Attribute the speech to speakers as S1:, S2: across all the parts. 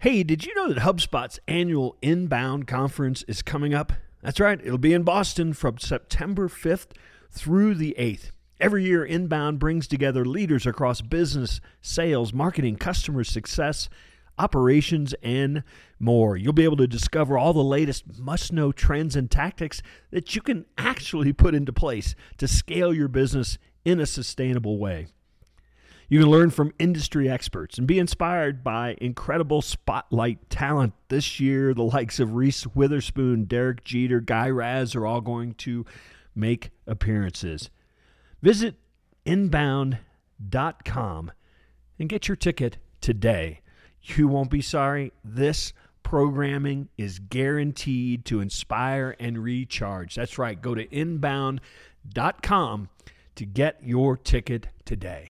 S1: Hey, did you know that HubSpot's annual Inbound conference is coming up? That's right, it'll be in Boston from September 5th through the 8th. Every year, Inbound brings together leaders across business, sales, marketing, customer success, operations, and more. You'll be able to discover all the latest must know trends and tactics that you can actually put into place to scale your business in a sustainable way. You can learn from industry experts and be inspired by incredible spotlight talent. This year, the likes of Reese Witherspoon, Derek Jeter, Guy Raz are all going to make appearances. Visit inbound.com and get your ticket today. You won't be sorry. This programming is guaranteed to inspire and recharge. That's right. Go to inbound.com to get your ticket today.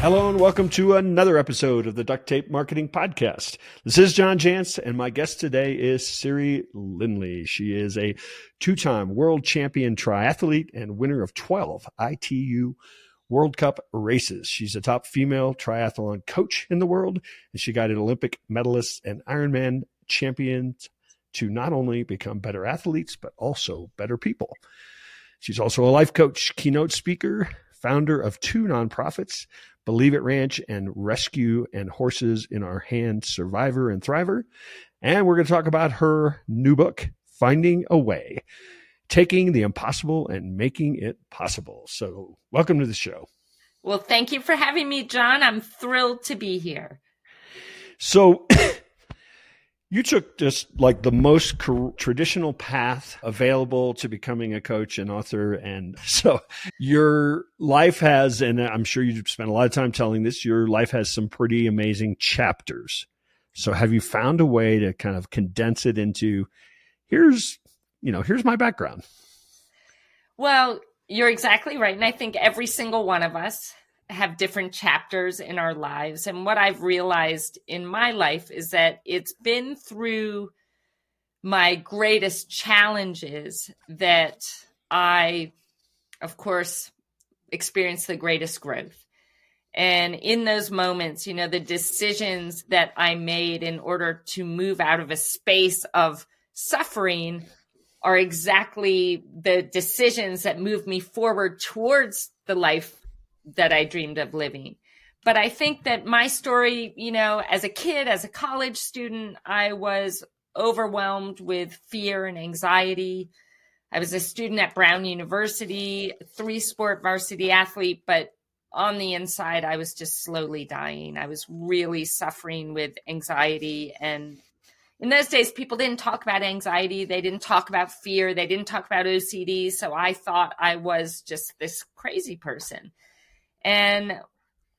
S1: Hello and welcome to another episode of the Duct Tape Marketing Podcast. This is John Jantsch, and my guest today is Siri Lindley. She is a two time world champion triathlete and winner of 12 ITU World Cup races. She's a top female triathlon coach in the world, and she guided Olympic medalists and Ironman champions to not only become better athletes, but also better people. She's also a life coach, keynote speaker, founder of two nonprofits, Believe It Ranch and Rescue and Horses in Our Hand Survivor and Thriver. And we're going to talk about her new book, Finding a Way, taking the impossible and making it possible. So, welcome to the show.
S2: Well, thank you for having me, John. I'm thrilled to be here.
S1: So, you took just like the most traditional path available to becoming a coach and author and so your life has and i'm sure you spent a lot of time telling this your life has some pretty amazing chapters. So have you found a way to kind of condense it into here's you know here's my background
S2: well you're exactly right and i think every single one of us have different chapters in our lives. And what I've realized in my life is that it's been through my greatest challenges that I, of course, experienced the greatest growth. And in those moments, you know, the decisions that I made in order to move out of a space of suffering are exactly the decisions that move me forward towards the life that I dreamed of living. But I think that my story, you know, as a kid, as a college student, I was overwhelmed with fear and anxiety. I was a student at Brown University, three sport varsity athlete, but on the inside, I was just slowly dying. I was really suffering with anxiety. And in those days, people didn't talk about anxiety. They didn't talk about fear. They didn't talk about OCD. So I thought I was just this crazy person. And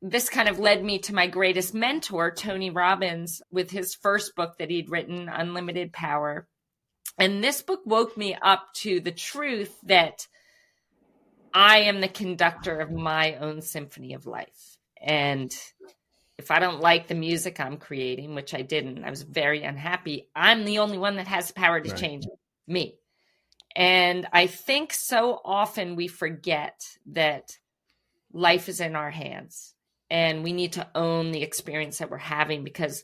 S2: this kind of led me to my greatest mentor, Tony Robbins, with his first book that he'd written, Unlimited Power. And this book woke me up to the truth that I am the conductor of my own symphony of life. And if I don't like the music I'm creating, which I didn't, I was very unhappy, I'm the only one that has the power to right. change me. And I think so often we forget that life is in our hands and we need to own the experience that we're having because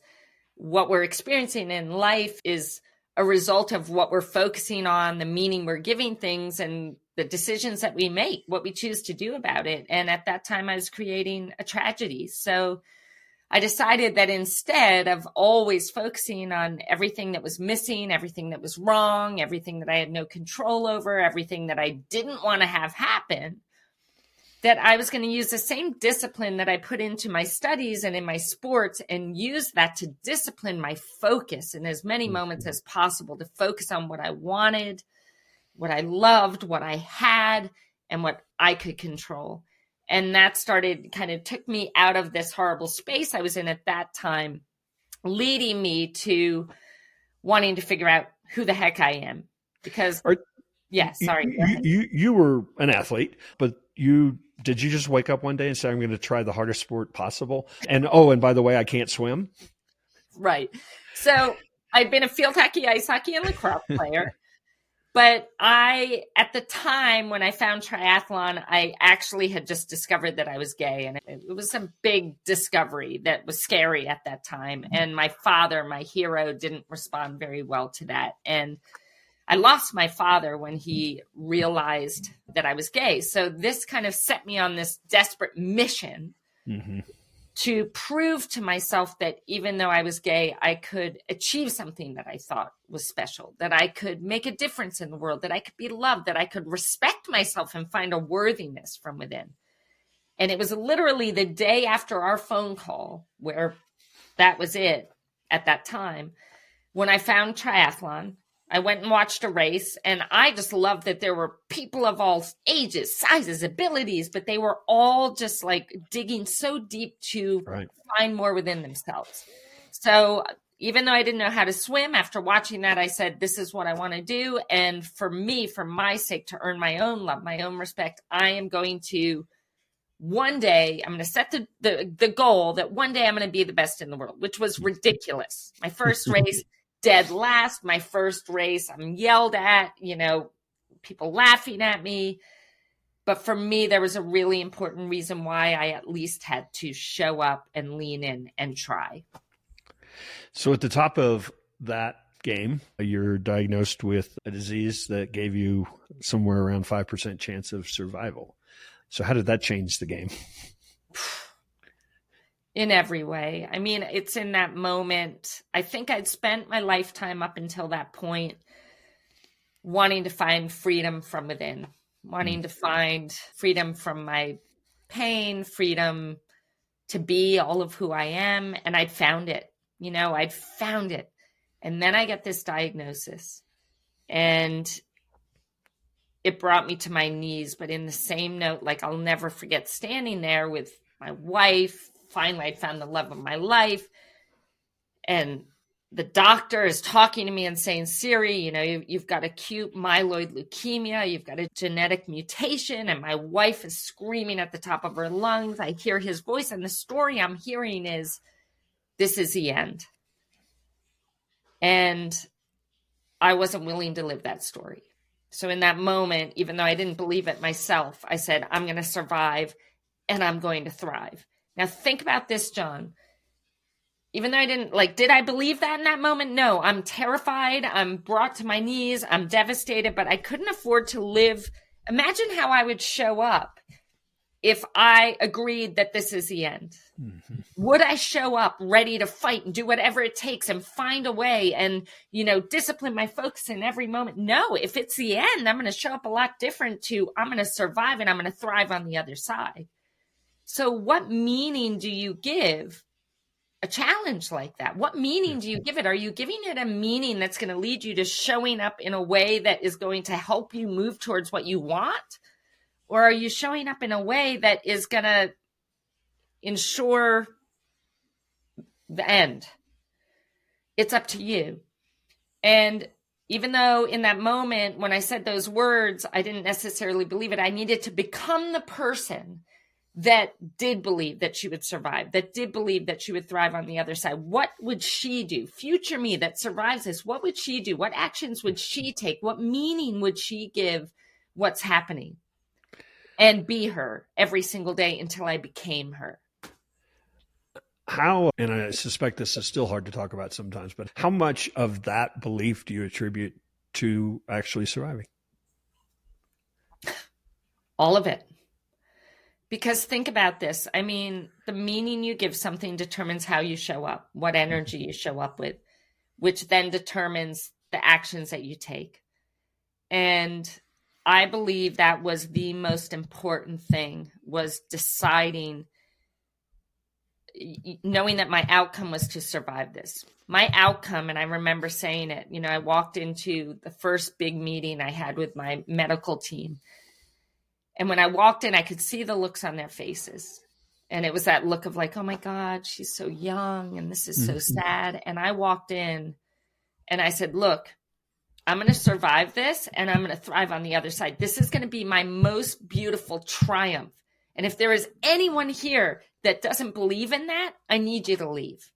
S2: what we're experiencing in life is a result of what we're focusing on, the meaning we're giving things, and the decisions that we make, what we choose to do about it. And at that time, I was creating a tragedy. So I decided that instead of always focusing on everything that was missing, everything that was wrong, everything that I had no control over, everything that I didn't want to have happen, that I was going to use the same discipline that I put into my studies and in my sports and use that to discipline my focus in as many moments mm-hmm. as possible to focus on what I wanted, what I loved, what I had, and what I could control. And that started kind of took me out of this horrible space I was in at that time, leading me to wanting to figure out who the heck I am. Because, Are, yeah, sorry.
S1: You, you, you were an athlete, but you did you just wake up one day and say i'm going to try the hardest sport possible and oh and by the way i can't swim
S2: right so i've been a field hockey ice hockey and lacrosse player But I, at the time when I found triathlon, I actually had just discovered that I was gay. And it, was a big discovery that was scary at that time. And my father, my hero, didn't respond very well to that. And I lost my father when he realized that I was gay. So this kind of set me on this desperate mission mm-hmm to prove to myself that even though I was gay, I could achieve something that I thought was special, that I could make a difference in the world, that I could be loved, that I could respect myself and find a worthiness from within. And it was literally the day after our phone call, where that was it at that time, when I found triathlon I went and watched a race, and I just loved that there were people of all ages, sizes, abilities, but they were all just like digging so deep to right. find more within themselves. So even though I didn't know how to swim, after watching that, I said, This is what I want to do. And for me, for my sake, to earn my own love, my own respect, I am going to one day I'm going to set the, the the goal that one day I'm going to be the best in the world, which was ridiculous. My first race dead last, my first race. I'm yelled at, you know, people laughing at me. But for me, there was a really important reason why I at least had to show up and lean in and try.
S1: So at the top of that game, you're diagnosed with a disease that gave you somewhere around 5% chance of survival. So how did that change the game?
S2: in every way. I mean, it's in that moment. I think I'd spent my lifetime up until that point wanting to find freedom from within, wanting mm. to find freedom from my pain, freedom to be all of who I am. And I'd found it. You know, I'd found it. And then I get this diagnosis. And it brought me to my knees. But in the same note, like I'll never forget standing there with my wife, finally I'd found the love of my life. And the doctor is talking to me and saying, Siri, you know, you, have got acute myeloid leukemia, you've got a genetic mutation. And my wife is screaming at the top of her lungs. I hear his voice, and the story I'm hearing is, This is the end. And I wasn't willing to live that story. So, in that moment, even though I didn't believe it myself, I said, I'm going to survive and I'm going to thrive. Now think about this, John. Even though I didn't like, did I believe that in that moment? No, I'm terrified. I'm brought to my knees. I'm devastated, but I couldn't afford to live. Imagine how I would show up if I agreed that this is the end. Mm-hmm. Would I show up ready to fight and do whatever it takes and find a way and, you know, discipline my focus in every moment? No, if it's the end, I'm going to show up a lot different to I'm going to survive and I'm going to thrive on the other side. So, what meaning do you give a challenge like that? What meaning do you give it? Are you giving it a meaning that's going to lead you to showing up in a way that is going to help you move towards what you want? Or are you showing up in a way that is going to ensure the end? It's up to you. And even though in that moment when I said those words, I didn't necessarily believe it, I needed to become the person that did believe that she would survive, that did believe that she would thrive on the other side. What would she do? Future me that survives this, what would she do? What actions would she take? What meaning would she give what's happening? And be her every single day until I became her.
S1: How, and I suspect this is still hard to talk about sometimes, but how much of that belief do you attribute to actually surviving?
S2: All of it because think about this. I mean, the meaning you give something determines how you show up, what mm-hmm. energy you show up with, which then determines the actions that you take. And I believe that was the most important thing was deciding knowing that my outcome was to survive this. My outcome and I remember saying it, you know, I walked into the first big meeting I had with my medical team and when I walked in, I could see the looks on their faces. And it was that look of like, oh my God, she's so young and this is so mm-hmm. sad. And I walked in and I said, look, I'm going to survive this and I'm going to thrive on the other side. This is going to be my most beautiful triumph. And if there is anyone here that doesn't believe in that, I need you to leave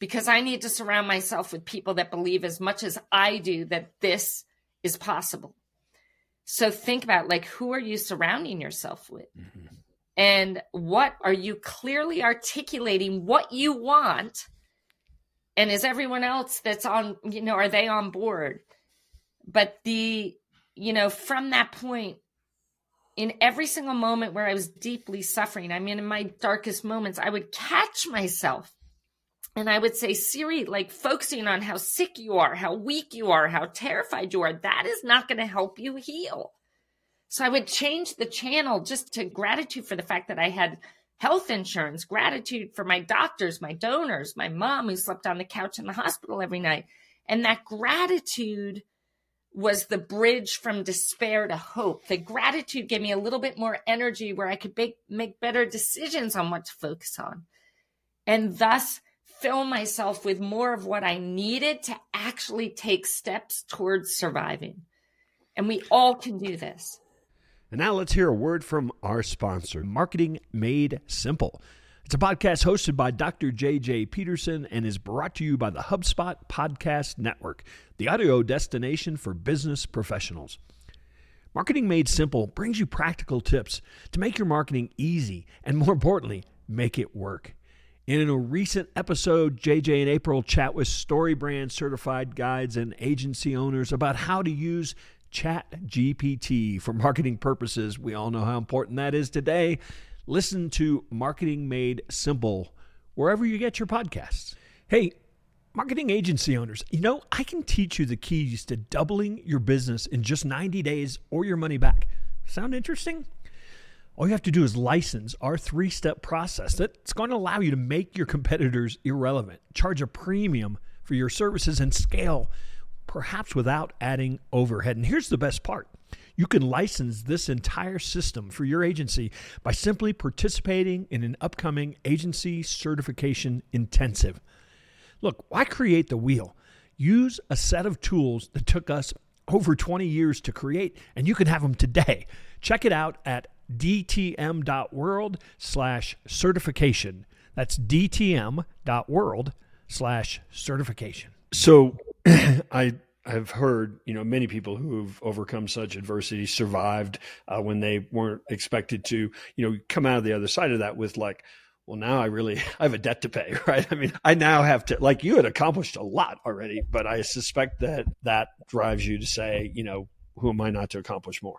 S2: because I need to surround myself with people that believe as much as I do that this is possible. So think about like who are you surrounding yourself with? Mm-hmm. And what are you clearly articulating what you want? And is everyone else that's on, you know, are they on board? But the, you know, from that point, in every single moment where I was deeply suffering, I mean, in my darkest moments, I would catch myself and I would say, Siri, like focusing on how sick you are, how weak you are, how terrified you are, that is not going to help you heal. So I would change the channel just to gratitude for the fact that I had health insurance, gratitude for my doctors, my donors, my mom who slept on the couch in the hospital every night. And that gratitude was the bridge from despair to hope. The gratitude gave me a little bit more energy where I could make, make better decisions on what to focus on. And thus, fill myself with more of what I needed to actually take steps towards surviving. And we all can do this.
S1: And now let's hear a word from our sponsor, Marketing Made Simple. It's a podcast hosted by Dr. J.J. Peterson and is brought to you by the HubSpot Podcast Network, the audio destination for business professionals. Marketing Made Simple brings you practical tips to make your marketing easy and, more importantly, make it work. In a recent episode, JJ and April chat with StoryBrand certified guides and agency owners about how to use Chat GPT for marketing purposes. We all know how important that is today. Listen to Marketing Made Simple wherever you get your podcasts. Hey, marketing agency owners, you know, I can teach you the keys to doubling your business in just 90 days or your money back. Sound interesting? All you have to do is license our three step process that's going to allow you to make your competitors irrelevant, charge a premium for your services, and scale, perhaps without adding overhead. And here's the best part you can license this entire system for your agency by simply participating in an upcoming agency certification intensive. Look, why create the wheel? Use a set of tools that took us over 20 years to create, and you can have them today. Check it out at dtm.world slash certification. That's dtm.world slash certification. So I I've heard, you know, many people who've overcome such adversity survived uh, when they weren't expected to, you know, come out of the other side of that with like, well, now I really I have a debt to pay, right? I mean, I now have to like you had accomplished a lot already, but I suspect that that drives you to say, you know, who am I not to accomplish more?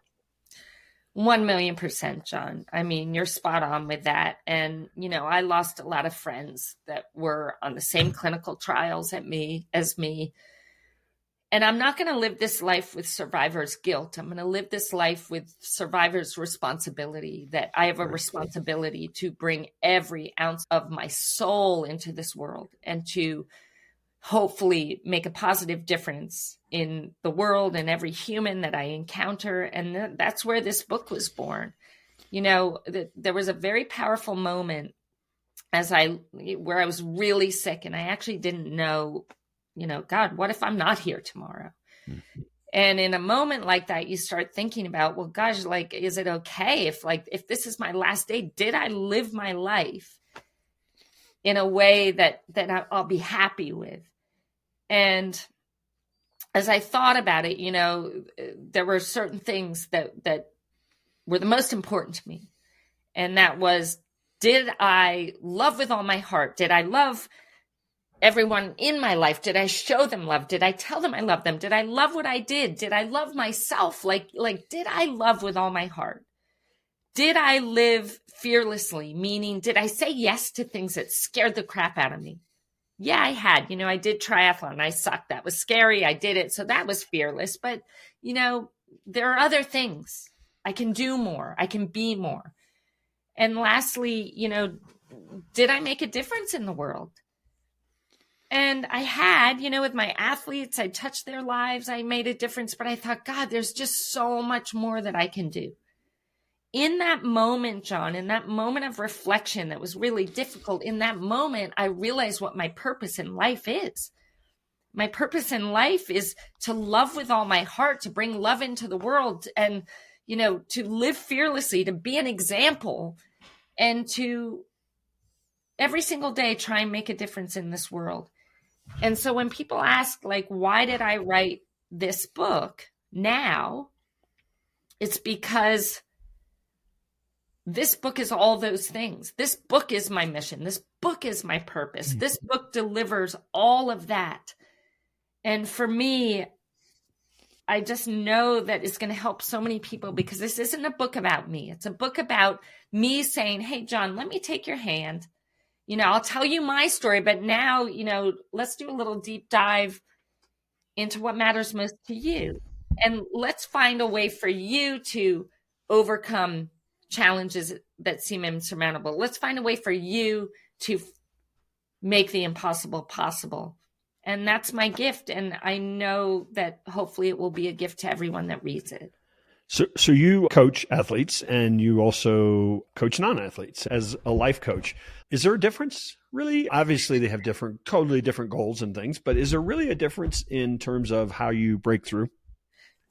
S2: One million percent, John. I mean, you're spot on with that. And, you know, I lost a lot of friends that were on the same clinical trials at me as me. And I'm not going to live this life with survivor's guilt. I'm going to live this life with survivor's responsibility that I have a responsibility to bring every ounce of my soul into this world and to hopefully make a positive difference in the world and every human that I encounter. And th- that's where this book was born. You know, th- there was a very powerful moment as I, where I was really sick and I actually didn't know, you know, God, what if I'm not here tomorrow? Mm-hmm. And in a moment like that, you start thinking about, well, gosh, like, is it okay if, like, if this is my last day, did I live my life in a way that that I'll be happy with? And as I thought about it, you know, there were certain things that that were the most important to me. And that was did I love with all my heart? Did I love everyone in my life? Did I show them love? Did I tell them I love them? Did I love what I did? Did I love myself? Like like did I love with all my heart? Did I live fearlessly? Meaning, did I say yes to things that scared the crap out of me? Yeah, I had, you know, I did triathlon. I sucked. That was scary. I did it. So that was fearless. But, you know, there are other things. I can do more. I can be more. And lastly, you know, did I make a difference in the world? And I had, you know, with my athletes, I touched their lives. I made a difference. But I thought, God, there's just so much more that I can do in that moment, John, in that moment of reflection that was really difficult, in that moment, I realized what my purpose in life is. My purpose in life is to love with all my heart, to bring love into the world and, you know, to live fearlessly, to be an example and to every single day try and make a difference in this world. And so when people ask, like, why did I write this book? now, it's because this book is all those things. This book is my mission. This book is my purpose. Mm-hmm. This book delivers all of that. And for me, I just know that it's going to help so many people because this isn't a book about me. It's a book about me saying, Hey, John, let me take your hand. You know, I'll tell you my story, but now, you know, let's do a little deep dive into what matters most to you. And let's find a way for you to overcome challenges that seem insurmountable. Let's find a way for you to make the impossible possible. And that's my gift. And I know that hopefully it will be a gift to everyone that reads it.
S1: So, so you coach athletes and you also coach non-athletes as a life coach. Is there a difference really? Obviously they have different, totally different goals and things, but is there really a difference in terms of how you break through?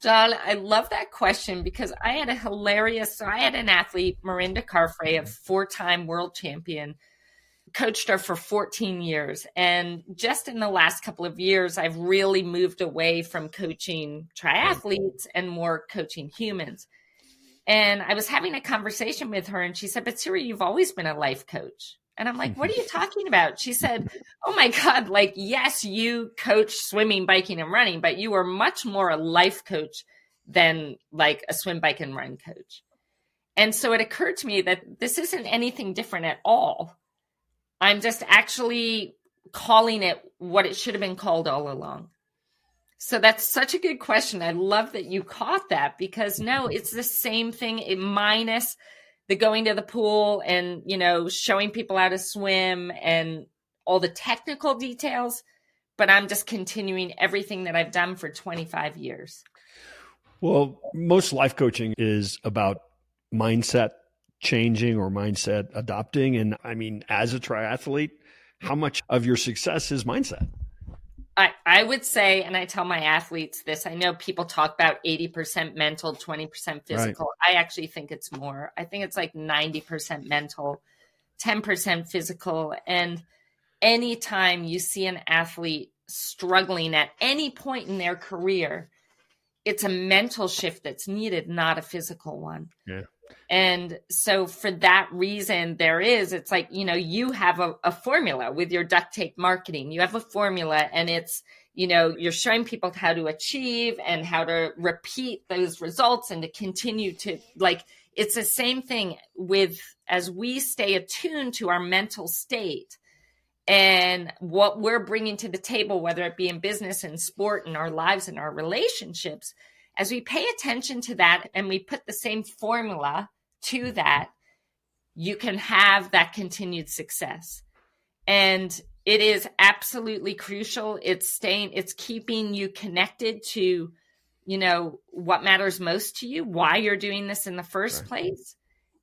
S2: John, I love that question because I had a hilarious. So I had an athlete, Mirinda Carfrae, a four-time world champion, coached her for 14 years, and just in the last couple of years, I've really moved away from coaching triathletes and more coaching humans. And I was having a conversation with her, and she said, "But Siri, you've always been a life coach." And I'm like, what are you talking about? She said, Oh my God, like, yes, you coach swimming, biking, and running, but you are much more a life coach than like a swim, bike, and run coach. And so it occurred to me that this isn't anything different at all. I'm just actually calling it what it should have been called all along. So that's such a good question. I love that you caught that because no, it's the same thing minus the going to the pool and you know showing people how to swim and all the technical details but i'm just continuing everything that i've done for 25 years.
S1: Well most life coaching is about mindset changing or mindset adopting. And i mean as a triathlete how much of your success is mindset
S2: I, I would say, and I tell my athletes this, I know people talk about 80% mental, 20% physical. Right. I actually think it's more. I think it's like 90% mental, 10% physical. And anytime you see an athlete struggling at any point in their career, it's a mental shift that's needed, not a physical one.
S1: Yeah.
S2: And so for that reason, there is, it's like, you know, you have a, a, formula with your duct tape marketing. You have a formula and it's, you know, you're showing people how to achieve and how to repeat those results and to continue to like, it's the same thing with as we stay attuned to our mental state and what we're bringing to the table, whether it be in business and sport and our lives and our relationships, as we pay attention to that and we put the same formula to mm-hmm. that, you can have that continued success. And it is absolutely crucial. It's staying, it's keeping you connected to, you know, what matters most to you, why you're doing this in the first right. place,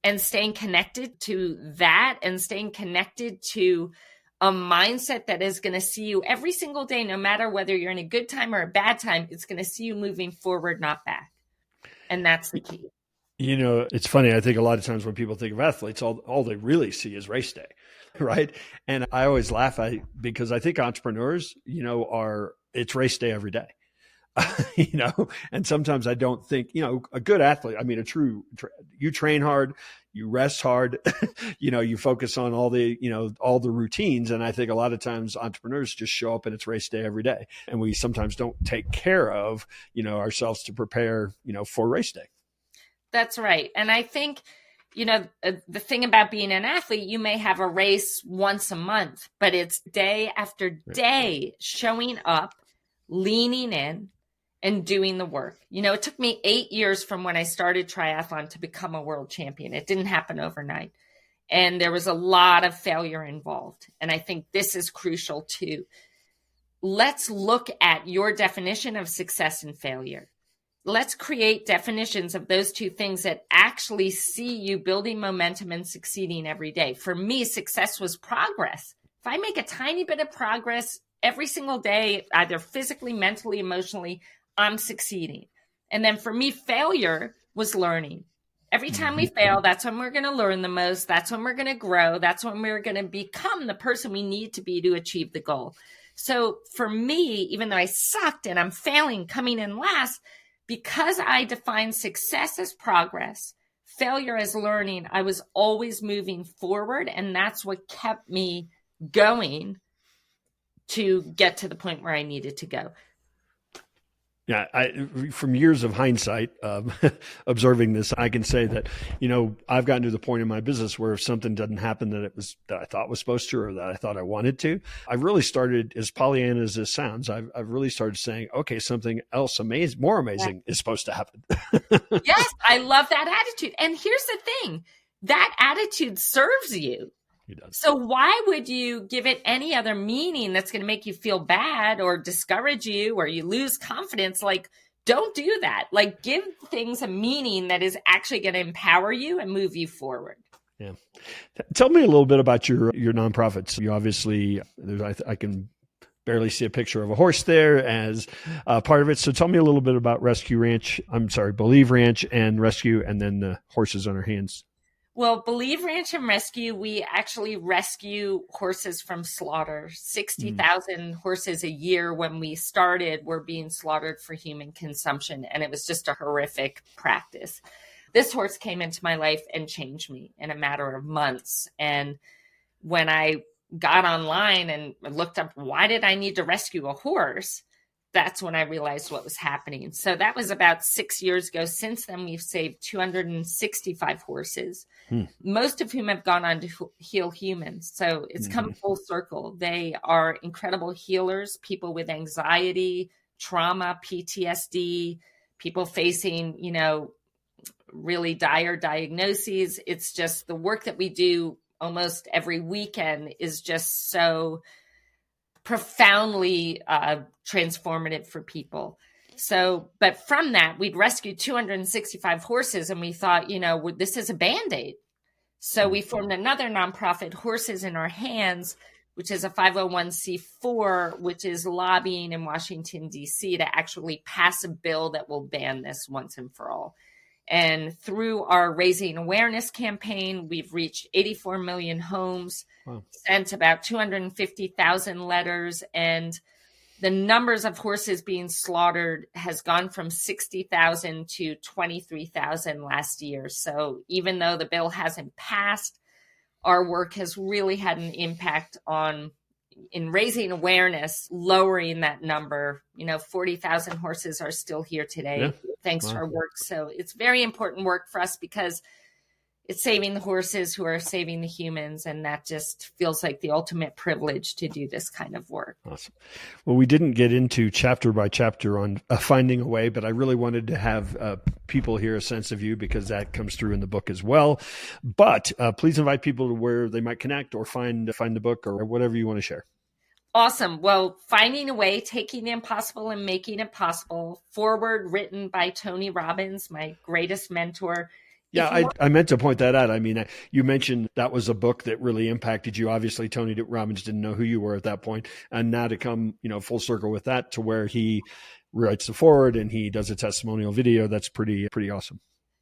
S2: and staying connected to that and staying connected to a mindset that is going to see you every single day, no matter whether you're in a good time or a bad time, it's going to see you moving forward, not back. And that's the key.
S1: You know, it's funny. I think a lot of times when people think of athletes, all, all they really see is race day, right? And I always laugh I, because I think entrepreneurs, you know, are it's race day every day. you know, and sometimes I don't think, you know, a good athlete, I mean, a true, you train hard, you rest hard, you know, you focus on all the, you know, all the routines. And I think a lot of times entrepreneurs just show up and it's race day every day. And we sometimes don't take care of, you know, ourselves to prepare, you know, for race day.
S2: That's right. And I think, you know, uh, the thing about being an athlete, you may have a race once a month, but it's day after day showing up, leaning in, and doing the work. You know, it took me eight years from when I started triathlon to become a world champion. It didn't happen overnight. And there was a lot of failure involved. And I think this is crucial too. Let's look at your definition of success and failure. Let's create definitions of those two things that actually see you building momentum and succeeding every day. For me, success was progress. If I make a tiny bit of progress every single day, either physically, mentally, emotionally, I'm succeeding. And then for me, failure was learning. Every time we mm-hmm. fail, that's when we're going to learn the most. That's when we're going to grow. That's when we're going to become the person we need to be to achieve the goal. So for me, even though I sucked and I'm failing coming in last, because I define success as progress, failure as learning, I was always moving forward. And that's what kept me going to get to the point where I needed to go.
S1: Yeah, I, from years of hindsight, um, observing this, I can say that you know I've gotten to the point in my business where if something doesn't happen that it was that I thought was supposed to or that I thought I wanted to, I've really started, as Pollyanna as this sounds, I've I've really started saying, okay, something else amazing, more amazing yeah. is supposed to happen.
S2: yes, I love that attitude. And here's the thing: that attitude serves you. So why would you give it any other meaning that's going to make you feel bad or discourage you or you lose confidence? Like, don't do that. Like, give things a meaning that is actually going to empower you and move you forward.
S1: Yeah. Tell me a little bit about your your nonprofits. You obviously, I, I can barely see a picture of a horse there as uh, part of it. So tell me a little bit about Rescue Ranch. I'm sorry, Believe Ranch and Rescue, and then the horses on our hands.
S2: Well, Believe Ranch and Rescue, we actually rescue horses from slaughter. 60,000 mm. horses a year when we started were being slaughtered for human consumption, and it was just a horrific practice. This horse came into my life and changed me in a matter of months. And when I got online and looked up why did I need to rescue a horse, that's when I realized what was happening. So that was about six years ago. Since then, we've saved 265 horses, hmm. most of whom have gone on to heal humans. So it's mm-hmm. come full circle. They are incredible healers, people with anxiety, trauma, PTSD, people facing, you know, really dire diagnoses. It's just the work that we do almost every weekend is just so profoundly uh, transformative for people. So, but from that, we'd rescued 265 horses, and we thought, you know, this is a band aid. So we formed another nonprofit, Horses in Our Hands, which is a 501c4, which is lobbying in Washington, D.C. to actually pass a bill that will ban this once and for all. And through our raising awareness campaign, we've reached 84 million homes, wow. sent about 250,000 letters, and the numbers of horses being slaughtered has gone from 60,000 to 23,000 last year. So even though the bill hasn't passed, our work has really had an impact on in raising awareness, lowering that number. You know, 40,000 horses are still here today yeah. thanks wow. to our work. So it's very important work for us because it's saving the horses who are saving the humans and that just feels like the ultimate privilege to do this kind of work
S1: awesome well we didn't get into chapter by chapter on uh, finding a way but i really wanted to have uh, people hear a sense of you because that comes through in the book as well but uh, please invite people to where they might connect or find find the book or whatever you want to share
S2: Awesome. Well, finding a way, taking the impossible and making it possible. Forward written by Tony Robbins, my greatest mentor.
S1: Yeah, I, I meant to point that out. I mean, you mentioned that was a book that really impacted you. Obviously, Tony Robbins didn't know who you were at that point, and now to come, you know, full circle with that to where he writes the forward and he does a testimonial video. That's pretty pretty awesome.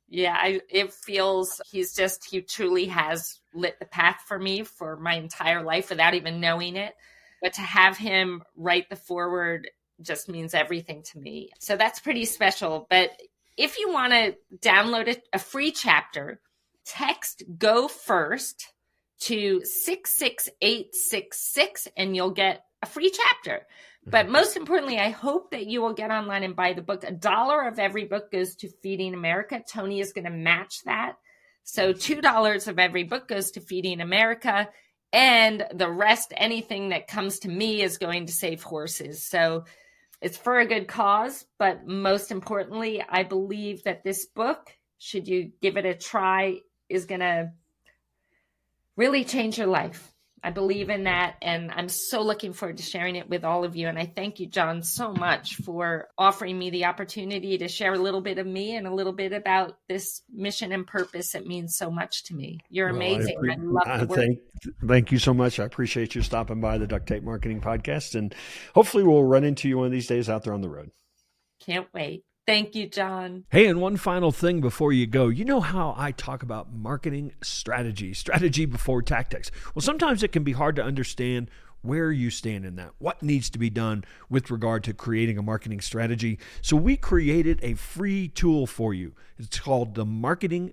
S2: Yeah, I, it feels he's just he truly has lit the path for me for my entire life without even knowing it. But to have him write the forward just means everything to me. So that's pretty special. But if you want to download a, a free chapter, text go first to 66866 and you'll get a free chapter. But mm-hmm. most importantly, I hope that you will get online and buy the book. A dollar of every book goes to Feeding America. Tony is going to match that. So $2 of every book goes to Feeding America. And the rest, anything that comes to me, is going to save horses. So it's for a good cause, but most importantly, I believe that this book, should you give it a try, is going to really change your life. I believe in that. And I'm so looking forward to sharing it with all of you. And I thank you, John, so much for offering me the opportunity to share a little bit of me and a little bit about this mission and purpose that means so much to me. You're amazing. I, I love
S1: the thank, thank you so much. I appreciate you stopping by the Duct Tape Marketing Podcast. And hopefully we'll run into you one of these days out there on the road.
S2: Can't wait. Thank you, John.
S1: Hey, and one final thing before you go. You know how I talk about marketing strategy, strategy before tactics. Well, sometimes it can be hard to understand where you stand in that, what needs to be done with regard to creating a marketing strategy. So we created a free tool for you. It's called the Marketing